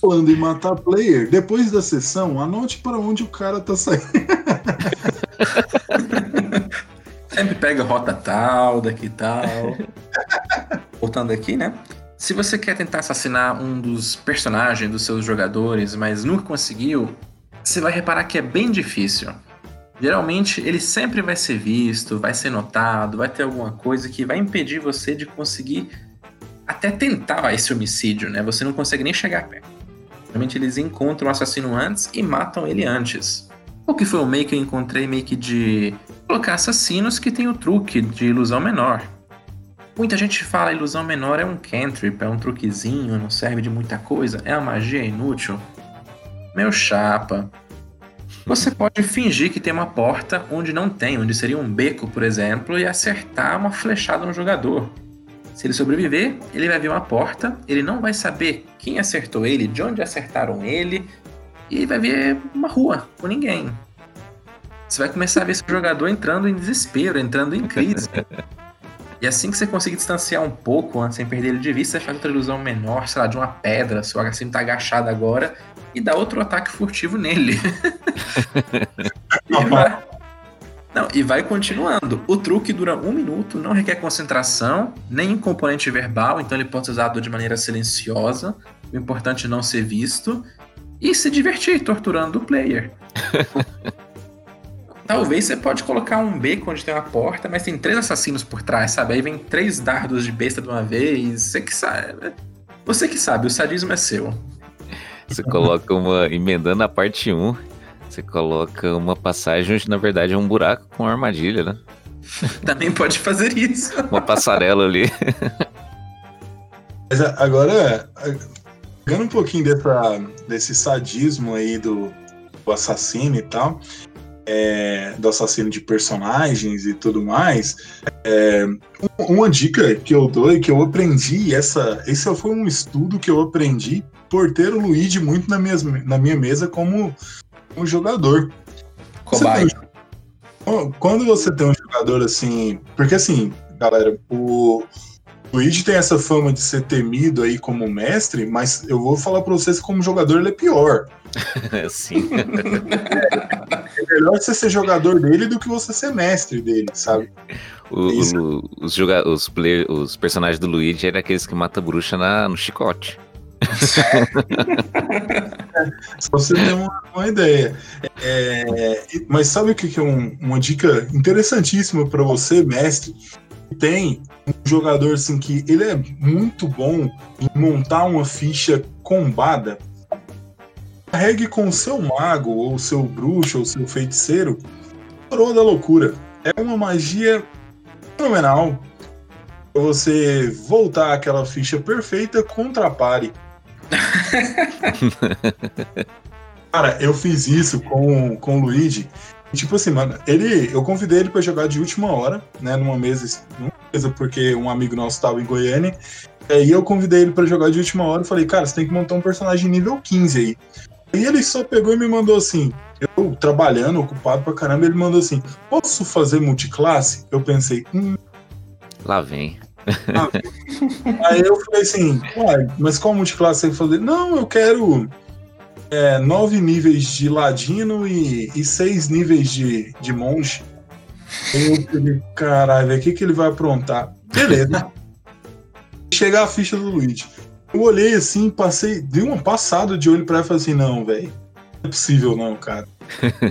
Falando em matar player, depois da sessão, anote para onde o cara tá saindo. Sempre pega rota tal, daqui tal. Voltando aqui, né? Se você quer tentar assassinar um dos personagens dos seus jogadores, mas nunca conseguiu, você vai reparar que é bem difícil. Geralmente ele sempre vai ser visto, vai ser notado, vai ter alguma coisa que vai impedir você de conseguir até tentar esse homicídio, né? Você não consegue nem chegar perto. Geralmente eles encontram o assassino antes e matam ele antes. O que foi o meio que eu encontrei meio que de colocar assassinos que tem o truque de ilusão menor. Muita gente fala ilusão menor é um cantrip, é um truquezinho, não serve de muita coisa, é uma magia inútil. Meu chapa. Você pode fingir que tem uma porta onde não tem, onde seria um beco, por exemplo, e acertar uma flechada no jogador. Se ele sobreviver, ele vai ver uma porta, ele não vai saber quem acertou ele, de onde acertaram ele, e vai ver uma rua com ninguém. Você vai começar a ver seu jogador entrando em desespero, entrando em crise. (laughs) e assim que você conseguir distanciar um pouco, sem perder ele de vista, você faz outra ilusão menor, sei lá, de uma pedra, seu assassino tá agachado agora, e dá outro ataque furtivo nele. (laughs) e, vai... Não, e vai continuando. O truque dura um minuto, não requer concentração, nem componente verbal, então ele pode ser usado de maneira silenciosa. O importante é não ser visto e se divertir torturando o player. (laughs) Talvez você pode colocar um beco onde tem uma porta, mas tem três assassinos por trás, sabe? Aí vem três dardos de besta de uma vez. Você que sabe. Você que sabe, o sadismo é seu. Você coloca uma. emendando a parte 1, você coloca uma passagem onde na verdade é um buraco com uma armadilha, né? (laughs) Também pode fazer isso. Uma passarela ali. Mas agora, pegando um pouquinho dessa, desse sadismo aí do, do assassino e tal, é, do assassino de personagens e tudo mais, é, uma dica que eu dou e que eu aprendi, essa, esse foi um estudo que eu aprendi por ter o Luigi muito na minha, na minha mesa como um jogador. Cobaia. Quando você tem um jogador assim. Porque assim, galera, o, Luigi tem essa fama de ser temido aí como mestre, mas eu vou falar pra vocês que como jogador ele é pior. (laughs) Sim. (laughs) É melhor você ser jogador dele do que você ser mestre dele, sabe? O, o, os, joga os, player, os personagens do Luigi eram aqueles que matam bruxa na, no chicote. (laughs) Só você ter uma, uma ideia. É, mas sabe o que, que é um, uma dica interessantíssima para você, mestre? Tem um jogador assim que ele é muito bom em montar uma ficha combada. Carregue com o seu mago, ou seu bruxo, ou seu feiticeiro, coroa da loucura. É uma magia fenomenal para você voltar aquela ficha perfeita contra a pare. (laughs) Cara, eu fiz isso com, com o Luigi. Tipo assim, mano, ele, eu convidei ele para jogar de última hora, né, numa mesa, numa mesa porque um amigo nosso estava em Goiânia. E aí eu convidei ele para jogar de última hora e falei, cara, você tem que montar um personagem nível 15 aí. E ele só pegou e me mandou assim, eu trabalhando, ocupado pra caramba, ele mandou assim, posso fazer multiclasse? Eu pensei, hum. Lá vem. aí eu falei assim, uai, mas qual multiclasse você vai fazer? Não, eu quero é, nove níveis de ladino e, e seis níveis de, de monge. Eu falei, caralho, o que, que ele vai aprontar? Beleza. (laughs) Chegar a ficha do Luigi. Eu olhei assim, passei, dei uma passada de olho pra ela e falei assim: não, velho, não é possível não, cara.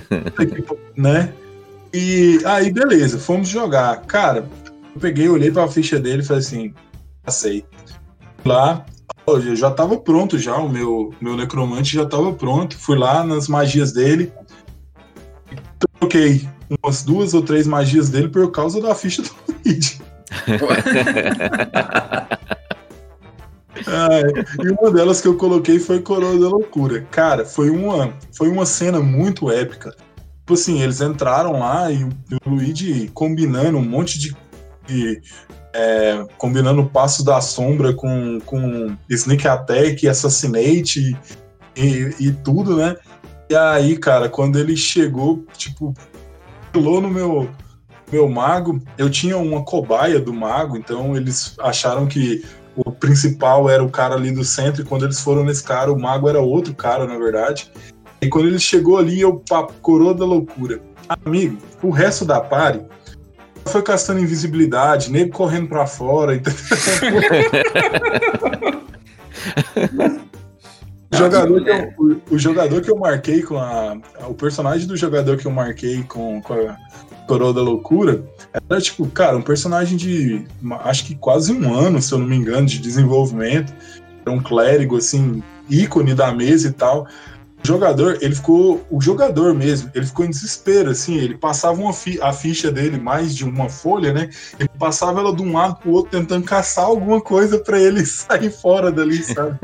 (laughs) né? E aí, beleza, fomos jogar. Cara, eu peguei, olhei pra ficha dele e falei assim: passei. Lá, eu já tava pronto já, o meu, meu necromante já tava pronto. Fui lá nas magias dele. Troquei umas duas ou três magias dele por causa da ficha do Luigi. (laughs) (laughs) e uma delas que eu coloquei foi Coroa da Loucura. Cara, foi uma, foi uma cena muito épica. Tipo assim, eles entraram lá e o, Luigi combinando um monte de. de é, combinando o passo da sombra com, com Sneak Attack, Assassinate e, e tudo, né? E aí, cara, quando ele chegou, tipo, pulou no meu, meu mago, eu tinha uma cobaia do mago, então eles acharam que o principal era o cara ali do centro, e quando eles foram nesse cara, o mago era outro cara, na verdade. E quando ele chegou ali, eu papo, coroa da loucura. Amigo, o resto da party foi castando invisibilidade, nego correndo pra fora. (laughs) o, jogador que eu, o, o, jogador que eu marquei com a. O personagem do jogador que eu marquei com, com a Coroa da Loucura era tipo, cara, um personagem de acho que quase um ano, se eu não me engano, de desenvolvimento. Era um clérigo, assim, ícone da mesa e tal. O jogador, ele ficou. O jogador mesmo, ele ficou em desespero, assim. Ele passava uma fi, a ficha dele, mais de uma folha, né? Ele passava ela de um lado pro outro, tentando caçar alguma coisa para ele (laughs) sair fora dali, sabe?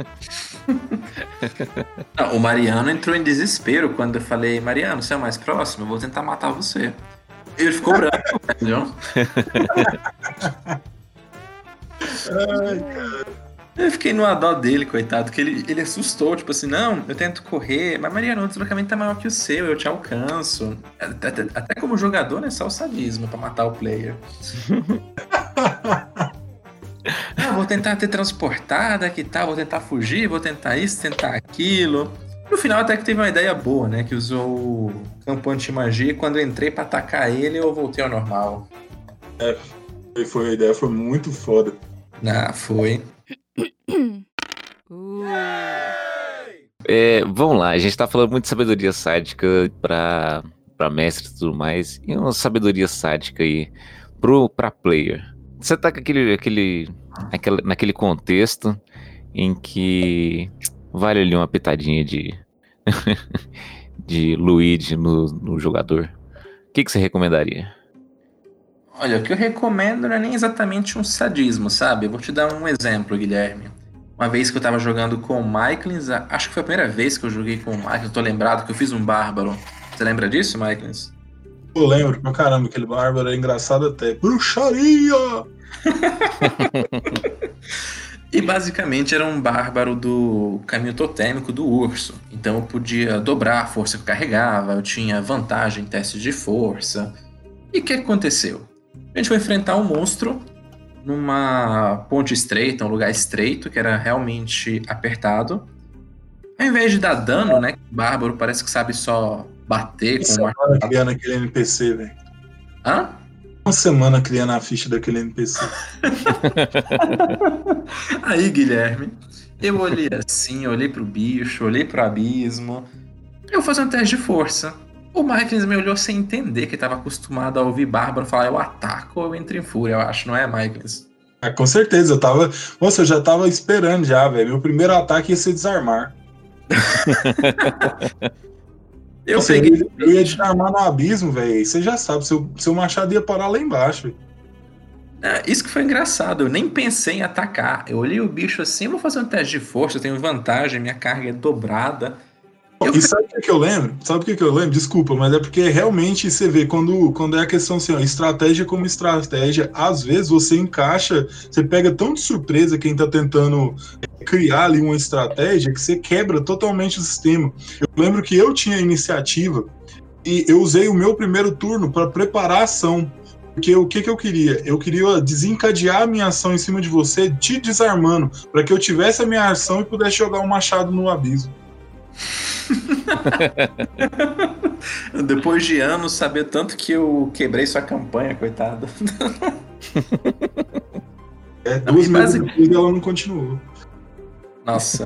Não, o Mariano entrou em desespero quando eu falei: Mariano, você é mais próximo, eu vou tentar matar você. Ele ficou branco, entendeu? Ai, cara. Eu fiquei no dó dele, coitado, que ele, ele assustou, tipo assim, não, eu tento correr, mas Mariano, o deslocamento tá maior que o seu, eu te alcanço. Até, até, até como jogador, né, só o sadismo pra matar o player. (laughs) ah, vou tentar ter transportada, aqui tal, vou tentar fugir, vou tentar isso, tentar aquilo. No final até que teve uma ideia boa, né? Que usou o campo anti-magia e quando eu entrei pra atacar ele, eu voltei ao normal. É, foi, a ideia foi muito foda. Ah, foi. É, vamos lá, a gente tá falando muito de sabedoria sádica pra, pra mestre e tudo mais. E uma sabedoria sádica aí pro, pra player. Você tá com aquele, aquele, aquele, naquele contexto em que vale ali uma pitadinha de, (laughs) de Luigi no, no jogador. O que, que você recomendaria? Olha, o que eu recomendo não é nem exatamente um sadismo, sabe? Eu vou te dar um exemplo, Guilherme. Uma vez que eu tava jogando com o Michaelins, acho que foi a primeira vez que eu joguei com o Michaelins, tô lembrado que eu fiz um bárbaro. Você lembra disso, Michaelins? Eu lembro pra caramba, aquele bárbaro é engraçado até. Bruxaria! (laughs) E basicamente era um bárbaro do caminho totêmico do urso. Então eu podia dobrar a força que eu carregava, eu tinha vantagem em testes de força. E o que aconteceu? A gente foi enfrentar um monstro numa ponte estreita, um lugar estreito, que era realmente apertado. Ao invés de dar dano, né? O bárbaro parece que sabe só bater com uma. criando aquele NPC, velho. Hã? Uma semana criando a ficha daquele NPC. (laughs) Aí, Guilherme, eu olhei assim, olhei pro bicho, olhei pro abismo. Eu vou fazer um teste de força. O Michaels me olhou sem entender que estava acostumado a ouvir Bárbaro falar eu ataco ou eu entro em fúria, eu acho, não é, Michaels? É, com certeza, eu tava. Nossa, eu já tava esperando já, velho. Meu primeiro ataque ia ser desarmar. (laughs) Eu Nossa, peguei. Eu ia desarmar no abismo, velho. Você já sabe, seu, seu machado ia parar lá embaixo. É, isso que foi engraçado, eu nem pensei em atacar. Eu olhei o bicho assim, vou fazer um teste de força, eu tenho vantagem, minha carga é dobrada. Eu... E sabe o que, que eu lembro? Sabe o que, que eu lembro? Desculpa, mas é porque realmente você vê, quando, quando é a questão assim, ó, estratégia como estratégia, às vezes você encaixa, você pega tão de surpresa quem tá tentando criar ali uma estratégia que você quebra totalmente o sistema. Eu lembro que eu tinha iniciativa e eu usei o meu primeiro turno para preparar a ação. Porque o que, que eu queria? Eu queria desencadear a minha ação em cima de você, te desarmando, para que eu tivesse a minha ação e pudesse jogar um machado no abismo. (laughs) Depois de anos, saber tanto que eu quebrei sua campanha, coitado. (laughs) É, duas meses ela não continuou. Nossa.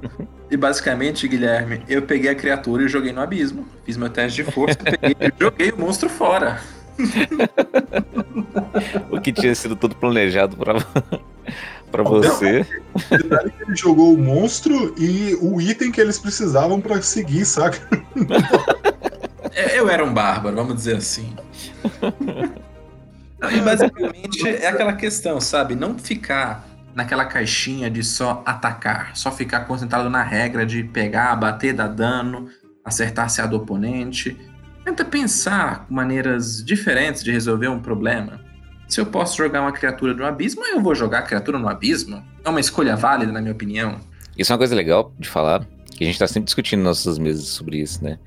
E basicamente, Guilherme, eu peguei a criatura e joguei no abismo. Fiz meu teste de força, peguei, joguei o monstro fora. O que tinha sido todo planejado para para você. Detalhe que ele jogou o monstro e o item que eles precisavam para seguir, saca? É, eu era um bárbaro, vamos dizer assim. E basicamente é aquela questão, sabe? Não ficar naquela caixinha de só atacar, só ficar concentrado na regra de pegar, bater, dar dano, acertar se a do oponente. Tenta pensar maneiras diferentes de resolver um problema. Se eu posso jogar uma criatura no abismo, eu vou jogar a criatura no abismo. É uma escolha válida, na minha opinião. Isso é uma coisa legal de falar, que a gente tá sempre discutindo nas nossas mesas sobre isso, né?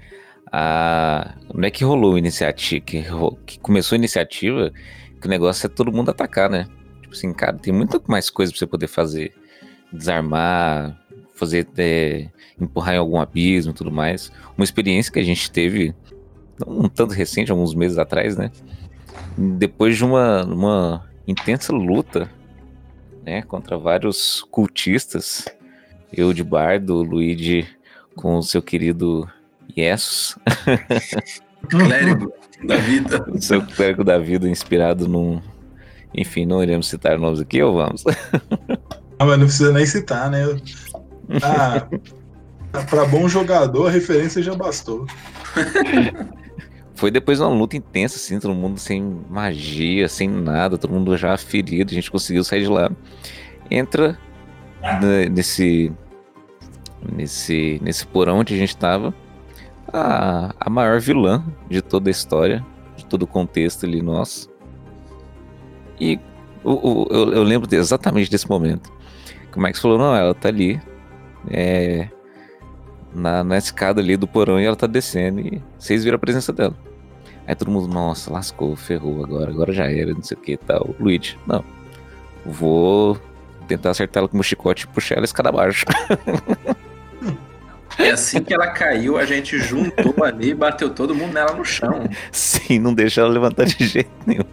Ah, não é que rolou iniciativa, que, que começou a iniciativa, que o negócio é todo mundo atacar, né? Tipo assim, cara, tem muita mais coisa pra você poder fazer. Desarmar, fazer é, empurrar em algum abismo e tudo mais. Uma experiência que a gente teve, não um tanto recente, alguns meses atrás, né? Depois de uma, uma intensa luta, né, contra vários cultistas, eu de bardo, o Luigi com o seu querido Yesus. (laughs) clérigo da vida. (laughs) o seu clérigo da vida inspirado num, enfim, não iremos citar nomes aqui ou vamos? Ah, mas não precisa nem citar, né? (laughs) Ah, para bom jogador, a referência já bastou. Foi depois de uma luta intensa, assim, todo mundo sem magia, sem nada, todo mundo já ferido, a gente conseguiu sair de lá. Entra nesse. nesse. nesse porão onde a gente tava. A, a maior vilã de toda a história, de todo o contexto ali nosso. E o, eu, eu, lembro exatamente desse momento. Que o Max falou: não, ela tá ali. É, na, na escada ali do porão e ela tá descendo. E vocês viram a presença dela. Aí todo mundo, nossa, lascou, ferrou agora, agora já era, não sei o que e tal. Luigi, não. Vou tentar acertar ela com o chicote e puxar ela escada abaixo. E (laughs) assim que ela caiu, a gente juntou ali e bateu todo mundo nela no chão. Sim, não deixa ela levantar de (laughs) jeito nenhum.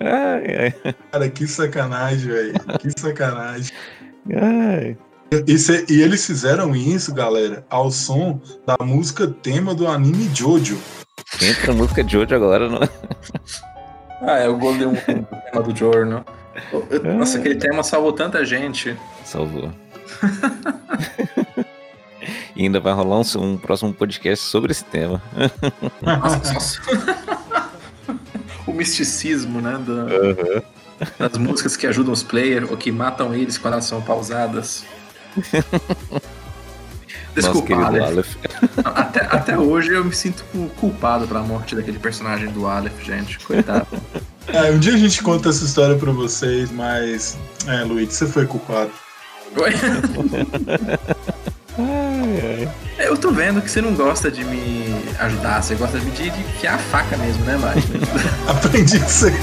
Ai, ai. Cara, que sacanagem, velho. Que sacanagem. Ai. E, cê, e, eles fizeram isso, galera, ao som da música tema do anime Jojo. Entra a música Jojo agora, não? ah, é o Golden tema do Jojo. Nossa, aquele tema salvou tanta gente. Salvou. e ainda vai rolar um, um, próximo podcast sobre esse tema. Nossa, nossa. o misticismo, né? Do, uhum. Das músicas que ajudam os players ou que matam eles quando elas são pausadas. (laughs) Desculpa, Aleph. Até, até hoje eu me sinto culpado pela morte daquele personagem do Aleph, gente. Coitado. (laughs) É, um dia a gente conta essa história pra vocês, mas. É, Luiz, você foi culpado. Oi? (laughs) ai, ai. Eu tô vendo que você não gosta de me ajudar, você gosta de me de enfiar a faca mesmo, né, Mari? Aprendi isso aí.